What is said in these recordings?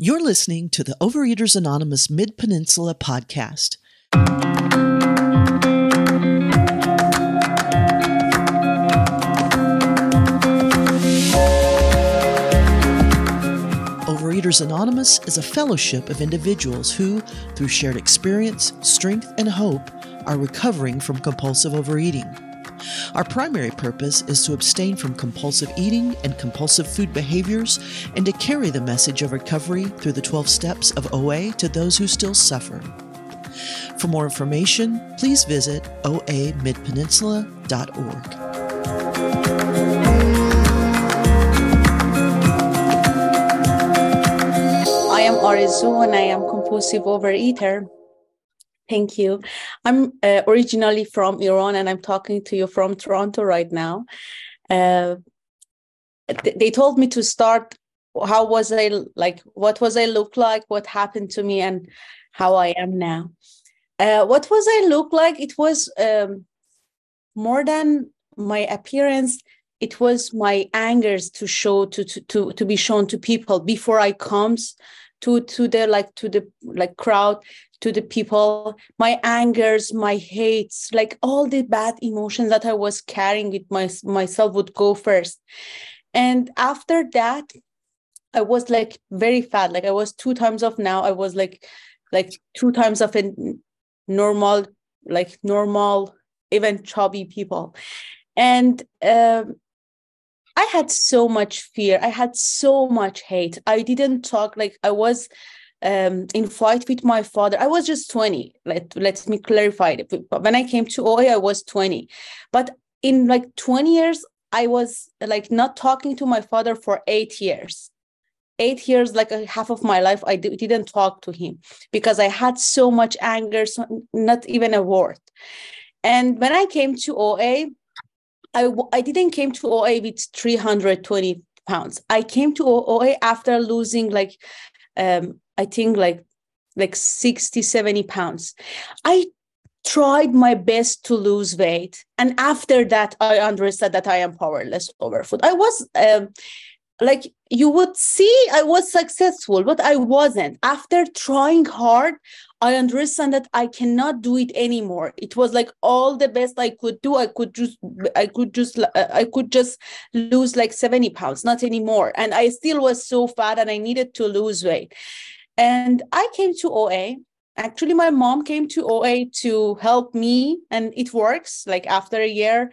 You're listening to the Overeaters Anonymous Mid Peninsula podcast. Overeaters Anonymous is a fellowship of individuals who, through shared experience, strength, and hope, are recovering from compulsive overeating. Our primary purpose is to abstain from compulsive eating and compulsive food behaviors and to carry the message of recovery through the 12 steps of OA to those who still suffer. For more information, please visit oamidpeninsula.org. I am Arezu and I am compulsive overeater. Thank you. I'm uh, originally from Iran and I'm talking to you from Toronto right now. Uh, th- they told me to start how was I like, what was I look like, what happened to me, and how I am now. Uh, what was I look like? It was um, more than my appearance. It was my angers to show to, to to to be shown to people before I comes to to the like to the like crowd to the people. My angers my hates like all the bad emotions that i was carrying with my, myself would go first. And after that i was like very fat. Like i was two times of now i was like like two times of a normal like normal even chubby people. And um I had so much fear. I had so much hate. I didn't talk like I was um, in fight with my father. I was just 20. Let, let me clarify it. When I came to OA, I was 20. But in like 20 years, I was like not talking to my father for eight years. Eight years, like a half of my life, I d- didn't talk to him because I had so much anger, so not even a word. And when I came to OA, I, I didn't came to OA with 320 pounds. I came to OA after losing like, um, I think like, like 60, 70 pounds. I tried my best to lose weight. And after that, I understood that I am powerless over food. I was um, like, you would see I was successful, but I wasn't. After trying hard, I understand that I cannot do it anymore. It was like all the best I could do. I could just, I could just, uh, I could just lose like 70 pounds, not anymore. And I still was so fat and I needed to lose weight. And I came to OA. Actually, my mom came to OA to help me, and it works. Like after a year,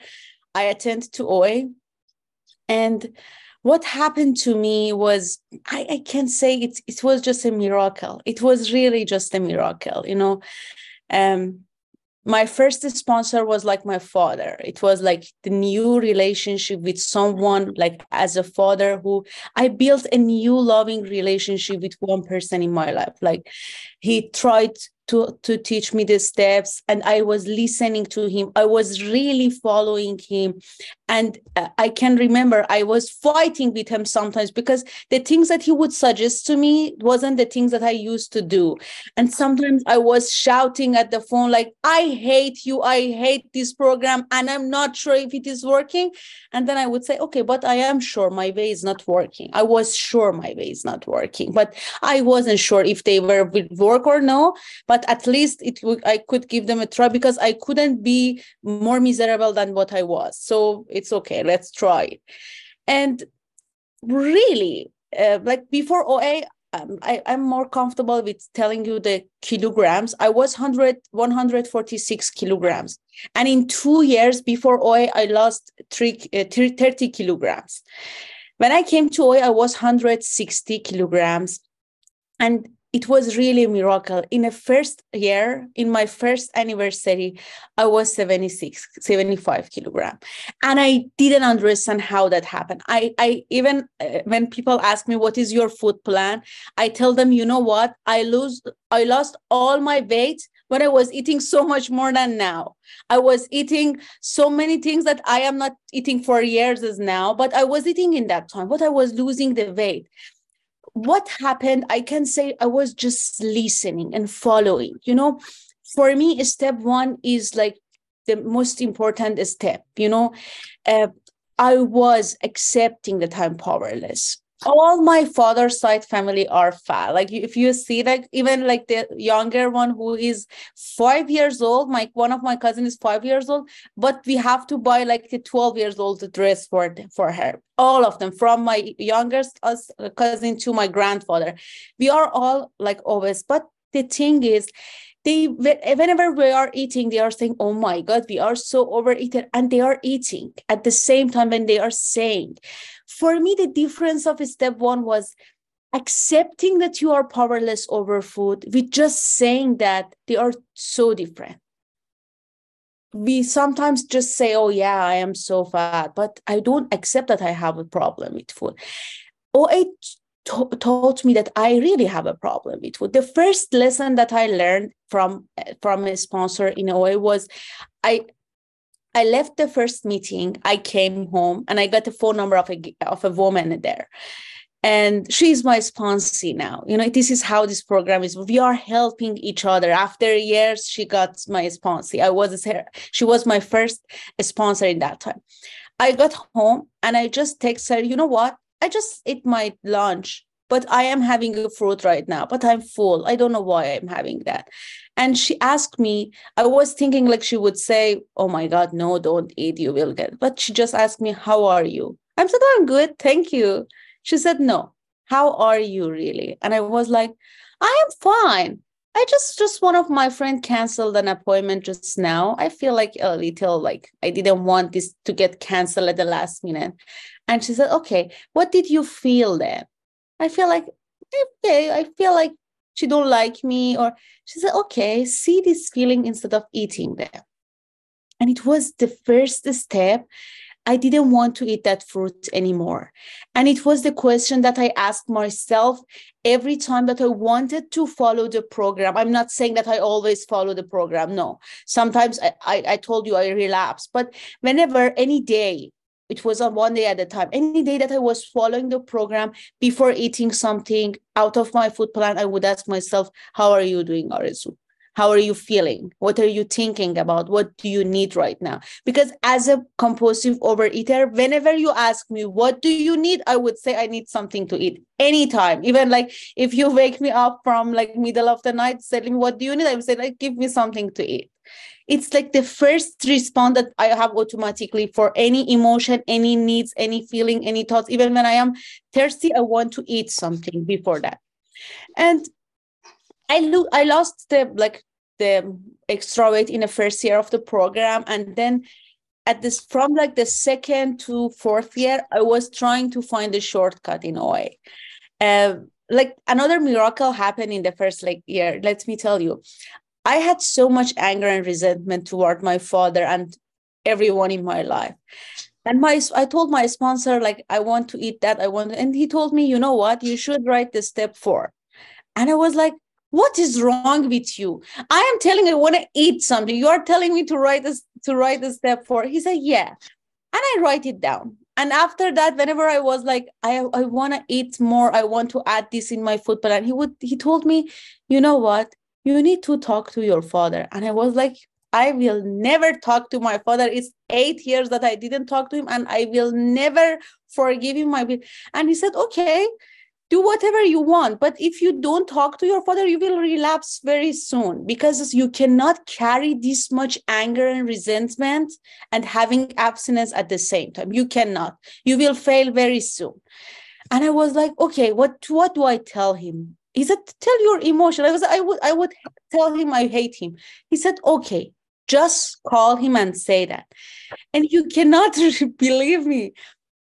I attend to OA. And what happened to me was I, I can say it, it was just a miracle. It was really just a miracle, you know. Um, my first sponsor was like my father. It was like the new relationship with someone, like as a father who I built a new loving relationship with one person in my life. Like he tried to to teach me the steps and i was listening to him i was really following him and uh, i can remember i was fighting with him sometimes because the things that he would suggest to me wasn't the things that i used to do. And sometimes i was shouting at the phone like i hate you. I hate this program and i'm not sure if it is working. And then i would say okay but i am sure my way is not working. I was sure my way is not working but i wasn't sure if they were would work or no. But at least it would i could give them a try because i couldn't be more miserable than what i was. So it's okay let's try it. And really uh, like before oa um, I, i'm more comfortable with telling you the kilograms. I was 100 146 kilograms. And in two years before oa i lost three, uh, 30 kilograms. When i came to oa i was 160 kilograms. And it was really a miracle. In the first year, in my first anniversary, I was 76, 75 kilogram. And I didn't understand how that happened. I, I even, uh, when people ask me, what is your food plan? I tell them, you know what? I lose, I lost all my weight when I was eating so much more than now. I was eating so many things that I am not eating for years as now, but I was eating in that time, but I was losing the weight what happened i can say i was just listening and following you know? For me step one is like the most important step you know? Uh, i was accepting that i'm powerless all my father's side family are fat. Like if you see like even like the younger one who is five years old my one of my cousin is five years old but we have to buy like a 12 years old dress for for her. All of them from my youngest cousin to my grandfather. We are all like obese but the thing is they whenever we are eating they are saying oh my god we are so overeaten and they are eating at the same time when they are saying. For me the difference of step one was accepting that you are powerless over food with just saying that they are so different. We sometimes just say oh yeah i am so fat but i don't accept that i have a problem with food. Or it to- taught me that I really have a problem with food. The first lesson that I learned from from a sponsor in a way was I I left the first meeting. I came home and I got the phone number of a of a woman there, and she's my sponsor now. You know, this is how this program is. We are helping each other. After years, she got my sponsor. I was her. She was my first sponsor in that time. I got home and I just text her. You know what? I just ate my lunch, but I am having a fruit right now, but I'm full. I don't know why I'm having that. And she asked me, I was thinking like she would say, Oh my God, no, don't eat, you will get. But she just asked me, How are you? I said, I'm good, thank you. She said, No, how are you really? And I was like, I am fine. I just just one of my friend canceled an appointment just now. I feel like a little like I didn't want this to get canceled at the last minute. And she said, Okay, what did you feel there? I feel like, okay, I feel like she don't like me. Or she said, Okay, see this feeling instead of eating there. And it was the first step. I didn't want to eat that fruit anymore. And it was the question that I asked myself every time that I wanted to follow the program. I'm not saying that I always follow the program. No. Sometimes I, I, I told you I relapse, but whenever any day it was on one day at a time. Any day that I was following the program before eating something out of my food plan, I would ask myself, How are you doing, Arezu? How are you feeling? What are you thinking about? What do you need right now? Because as a compulsive overeater, whenever you ask me, What do you need? I would say, I need something to eat anytime. Even like if you wake me up from like middle of the night, saying, What do you need? I would say, like, Give me something to eat it's like the first response that I have automatically for any emotion, any needs, any feeling, any thoughts. Even when I am thirsty, I want to eat something before that. And I lo- I lost the like the extra weight in the first year of the program, and then at this from like the second to fourth year, I was trying to find a shortcut in a. Uh, like another miracle happened in the first like year. Let me tell you, I had so much anger and resentment toward my father and everyone in my life. And my I told my sponsor, like, I want to eat that. I want, and he told me, you know what, you should write the step four. And I was like, what is wrong with you? I am telling you, I want to eat something. You are telling me to write this to write the step four. He said, Yeah. And I write it down. And after that, whenever I was like, I, I want to eat more, I want to add this in my food plan. He would he told me, you know what? You need to talk to your father. And I was like, I will never talk to my father. It's eight years that I didn't talk to him, and I will never forgive him. My and he said, Okay, do whatever you want. But if you don't talk to your father, you will relapse very soon because you cannot carry this much anger and resentment and having abstinence at the same time. You cannot. You will fail very soon. And I was like, okay, what what do I tell him? He said tell your emotion i was i would i would tell him i hate him he said okay just call him and say that and you cannot believe me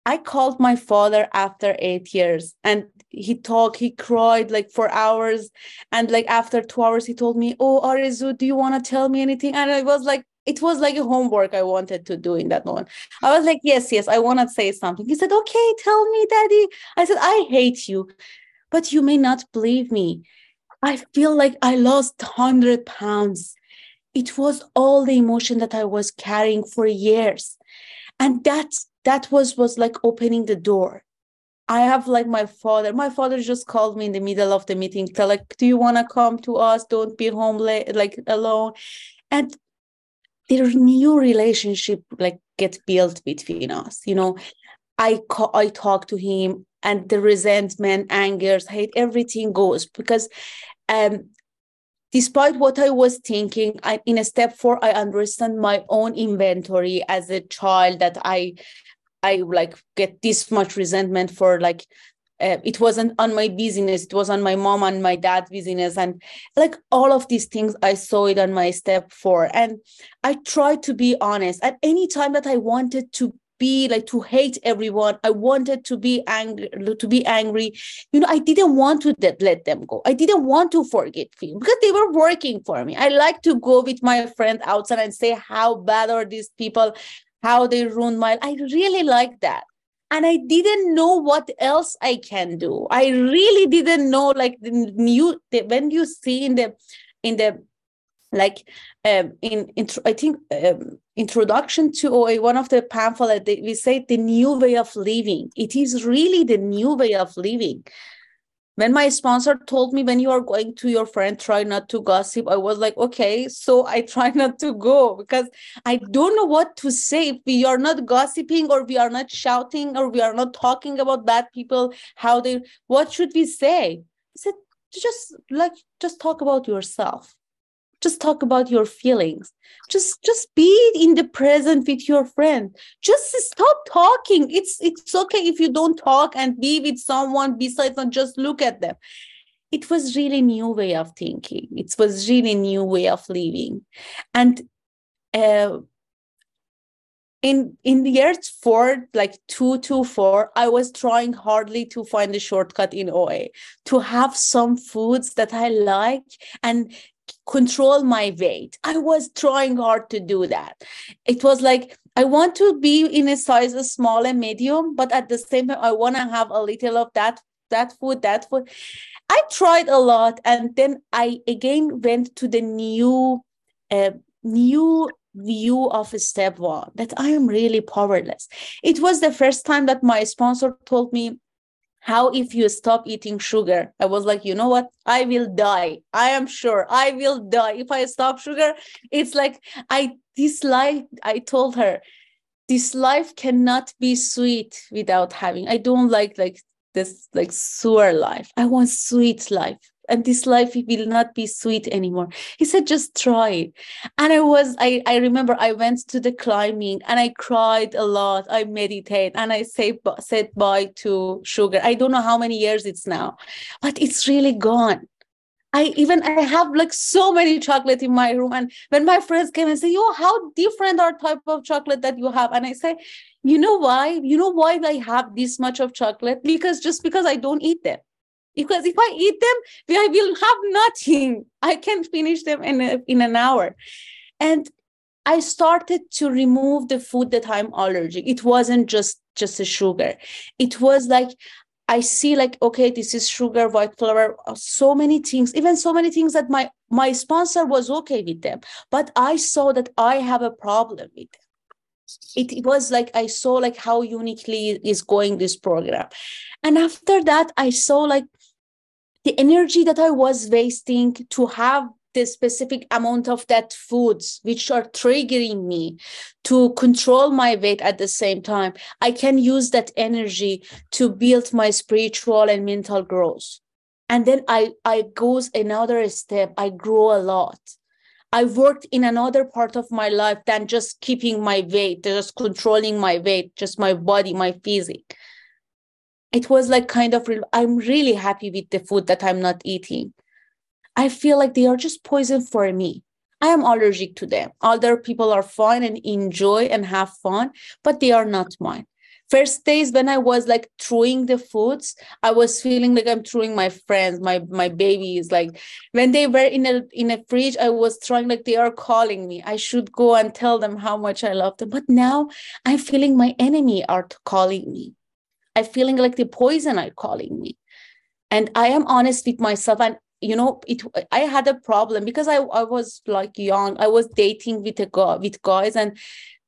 i called my father after eight years and he talked he cried like for hours and like after two hours he told me oh Arezu, do you want to tell me anything and i was like it was like a homework I wanted to do in that moment. I was like, yes, yes, I want to say something. He said, okay, tell me, daddy. I said, I hate you. But you may not believe me. I feel like I lost 100 pounds. It was all the emotion that I was carrying for years. And that that was was like opening the door. I have like my father. My father just called me in the middle of the meeting, like, "Do you want to come to us? Don't be home like alone." And their new relationship like get built between us. You know, I call, I talk to him and the resentment angers hate everything goes because um despite what i was thinking I, in a step four i understand my own inventory as a child that i i like get this much resentment for like uh, it wasn't on my business it was on my mom and my dad's business and like all of these things i saw it on my step four and i tried to be honest at any time that i wanted to be like to hate everyone. I wanted to be angry to be angry. You know i didn't want to let them go. I didn't want to forget people because they were working for me. I like to go with my friend outside and say how bad are these people? How they ruined my i really like that. And i didn't know what else i can do. I really didn't know like the new the, when you see in the in the like um, in, in i think um, introduction to OA, one of the pamphlet we say the new way of living. It is really the new way of living. When my sponsor told me when you are going to your friend try not to gossip i was like okay so i try not to go because i don't know what to say. If we are not gossiping or we are not shouting or we are not talking about bad people how they what should we say? I said just like just talk about yourself just talk about your feelings. Just just be in the present with your friend. Just stop talking. It's it's okay if you don't talk and be with someone besides and just look at them. It was really new way of thinking. It was really new way of living. And uh, in in the four like two to four i was trying hardly to find a shortcut in oa to have some foods that i like and control my weight. I was trying hard to do that. It was like I want to be in a size small and medium, but at the same time, I want to have a little of that that food, that food. I tried a lot, and then I again went to the new, uh, new view of step one that I am really powerless. It was the first time that my sponsor told me how if you stop eating sugar? I was like you know what? I will die. I am sure i will die. If i stop sugar it's like i this life i told her this life cannot be sweet without having i don't like like this like sour life. I want sweet life and this life will not be sweet anymore. He said just try it. And i was i i remember i went to the climbing and i cried a lot. I meditate and i say said bye to sugar. I don't know how many years it's now but it's really gone. I even I have like so many chocolate in my room, and when my friends came and say, "Yo, how different are type of chocolate that you have?" and I say, "You know why? You know why I have this much of chocolate? Because just because I don't eat them because if I eat them, I will have nothing. I can finish them in, a, in an hour. And I started to remove the food that I'm allergic. It wasn't just just a sugar. It was like I see like okay, this is sugar, white flour, so many things, even so many things that my my sponsor was okay with them, but I saw that I have a problem with them. It, it was like I saw like how uniquely is going this program, and after that I saw like the energy that I was wasting to have the specific amount of that foods which are triggering me to control my weight at the same time i can use that energy to build my spiritual and mental growth. And then i i goes another step. I grow a lot. I worked in another part of my life than just keeping my weight just controlling my weight just my body my physique it was like kind of i'm really happy with the food that i'm not eating. I feel like they are just poison for me. I am allergic to them. Other people are fine and enjoy and have fun but they are not mine. First days when i was like throwing the foods i was feeling like i'm throwing my friends my my babies like when they were in a in a fridge i was trying like they are calling me. I should go and tell them how much i love them but now i'm feeling my enemy are calling me I'm feeling like the poison are calling me. And I am honest with myself. And you know, it I had a problem because I, I was like young. I was dating with a guy with guys, and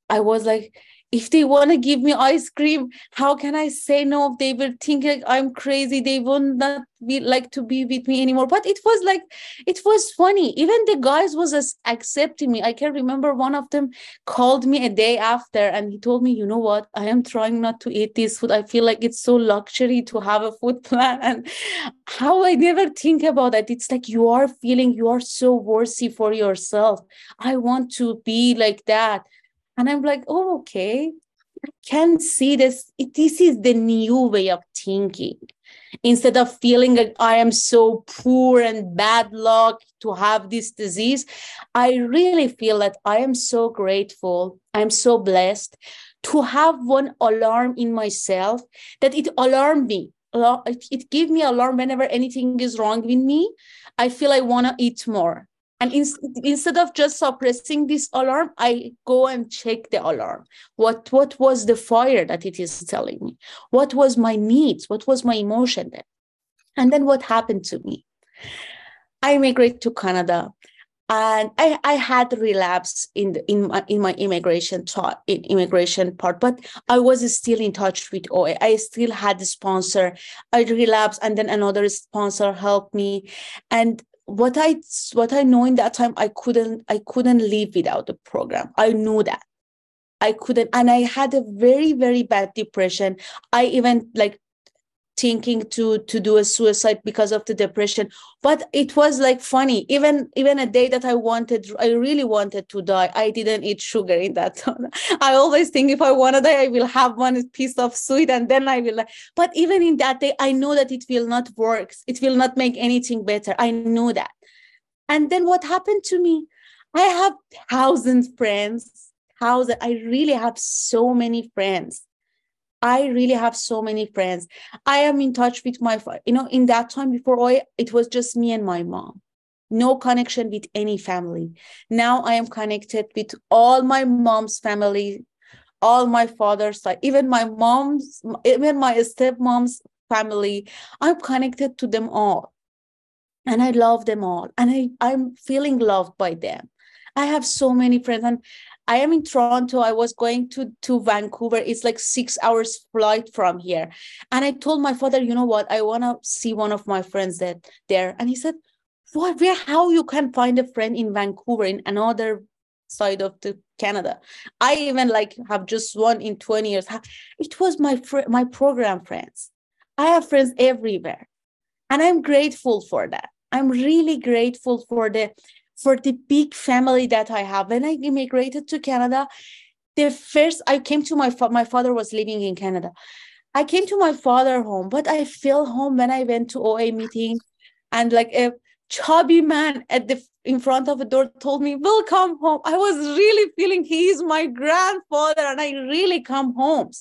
I was like, if they want to give me ice cream how can i say no they will think like i'm crazy? They won't not be like to be with me anymore. But it was like it was funny. Even the guys was as accepting me. I can remember one of them called me a day after and he told me you know what? I am trying not to eat this food. I feel like it's so luxury to have a food plan. And how i never think about that. It's like you are feeling you are so worthy for yourself. I want to be like that and I'm like, oh, okay. I can see this. This is the new way of thinking. Instead of feeling like I am so poor and bad luck to have this disease, I really feel that I am so grateful. I'm so blessed to have one alarm in myself that it alarmed me. It gave me alarm whenever anything is wrong with me. I feel I want to eat more. And in, instead of just suppressing this alarm, I go and check the alarm. What, what was the fire that it is telling me? What was my needs? What was my emotion then? And then what happened to me? I immigrated to Canada and I, I had relapse in the, in my in my immigration taught in immigration part, but I was still in touch with OA. I still had a sponsor. I relapsed, and then another sponsor helped me, and what i what i know in that time i couldn't i couldn't live without the program. I knew that. I couldn't and i had a very very bad depression. I even like thinking to to do a suicide because of the depression. But it was like funny. Even even a day that i wanted i really wanted to die i didn't eat sugar in that. Time i always think if i want to die i will have one piece of sweet and then i will like. but even in that day i know that it will not work it will not make anything better. I know that. And then what happened to me? I have thousands friends. Thousands i really have so many friends I really have so many friends. I am in touch with my, you know, in that time before it was just me and my mom. No connection with any family. Now I am connected with all my mom's family, all my father's side, even my mom's, even my stepmom's family. I'm connected to them all. And I love them all. And I, I'm feeling loved by them. I have so many friends. And I am in Toronto. I was going to, to Vancouver. It's like six hours flight from here. And I told my father, you know what? I want to see one of my friends that there. And he said, what, where, how you can find a friend in Vancouver in another side of the Canada. I even like have just one in 20 years. It was my fr- my program friends. I have friends everywhere. And I'm grateful for that. I'm really grateful for the for the big family that I have. When I immigrated to Canada, the first I came to my my father was living in Canada. I came to my father home, but I feel home when I went to OA meeting, and like a chubby man at the in front of the door told me, "Welcome home." I was really feeling he is my grandfather, and I really come home.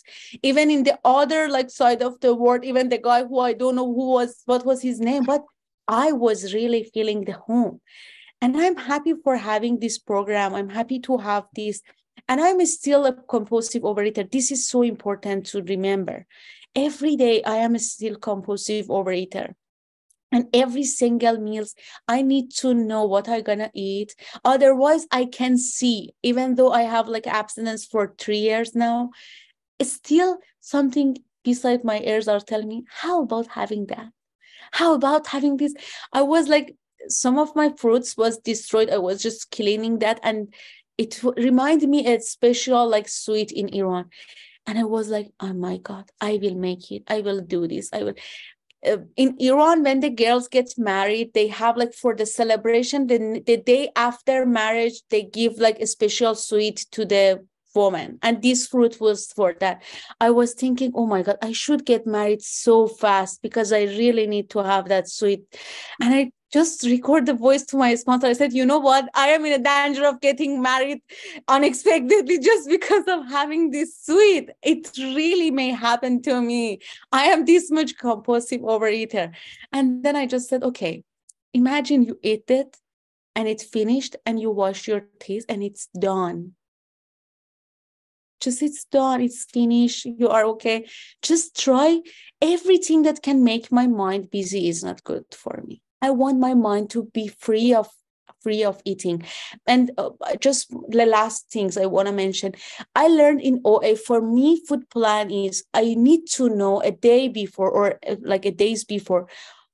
Even in the other like side of the world, even the guy who I don't know who was what was his name, but I was really feeling the home and i'm happy for having this program. I'm happy to have this. And i'm still a compulsive overeater. This is so important to remember. Every day i am still compulsive overeater. And every single meals i need to know what i'm gonna eat. Otherwise i can see even though i have like abstinence for three years now it's still something beside my ears are telling me how about having that? How about having this? I was like some of my fruits was destroyed. I was just cleaning that and it reminded me a special like sweet in iran. And i was like oh my god i will make it. I will do this. I will uh, in iran when the girls get married they have like for the celebration the, the day after marriage they give like a special sweet to the woman. And this fruit was for that. I was thinking oh my god i should get married so fast because i really need to have that sweet. And i just record the voice to my sponsor. I said, you know what? I am in a danger of getting married unexpectedly just because of having this sweet. It really may happen to me. I am this much compulsive overeater. And then I just said, okay, imagine you eat it and it's finished and you wash your teeth and it's done. Just it's done, it's finished, you are okay. Just try everything that can make my mind busy is not good for me I want my mind to be free of free of eating. And uh, just the last things I want to mention I learned in OA for me, food plan is I need to know a day before or uh, like a days before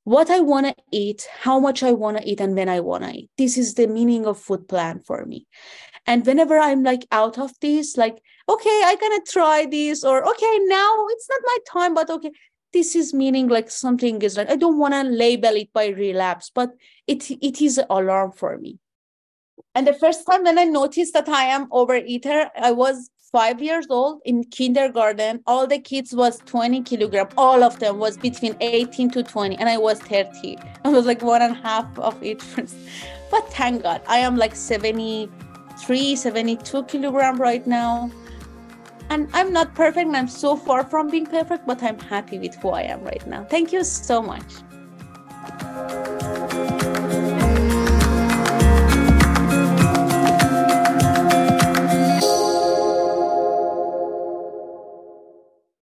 what I want to eat, how much I want to eat, and when I want to eat. This is the meaning of food plan for me. And whenever I'm like out of this, like, okay, I gonna try this, or okay, now it's not my time, but okay, this is meaning like something is like I don't want to label it by relapse, but it it is an alarm for me. And the first time when I noticed that I am overeater, I was five years old in kindergarten. All the kids was 20 kilogram all of them was between 18 to 20 and i was 30 i was like one and a half of each but thank god i am like 73 72 kilogram right now and I'm not perfect and I'm so far from being perfect, but I'm happy with who I am right now. Thank you so much.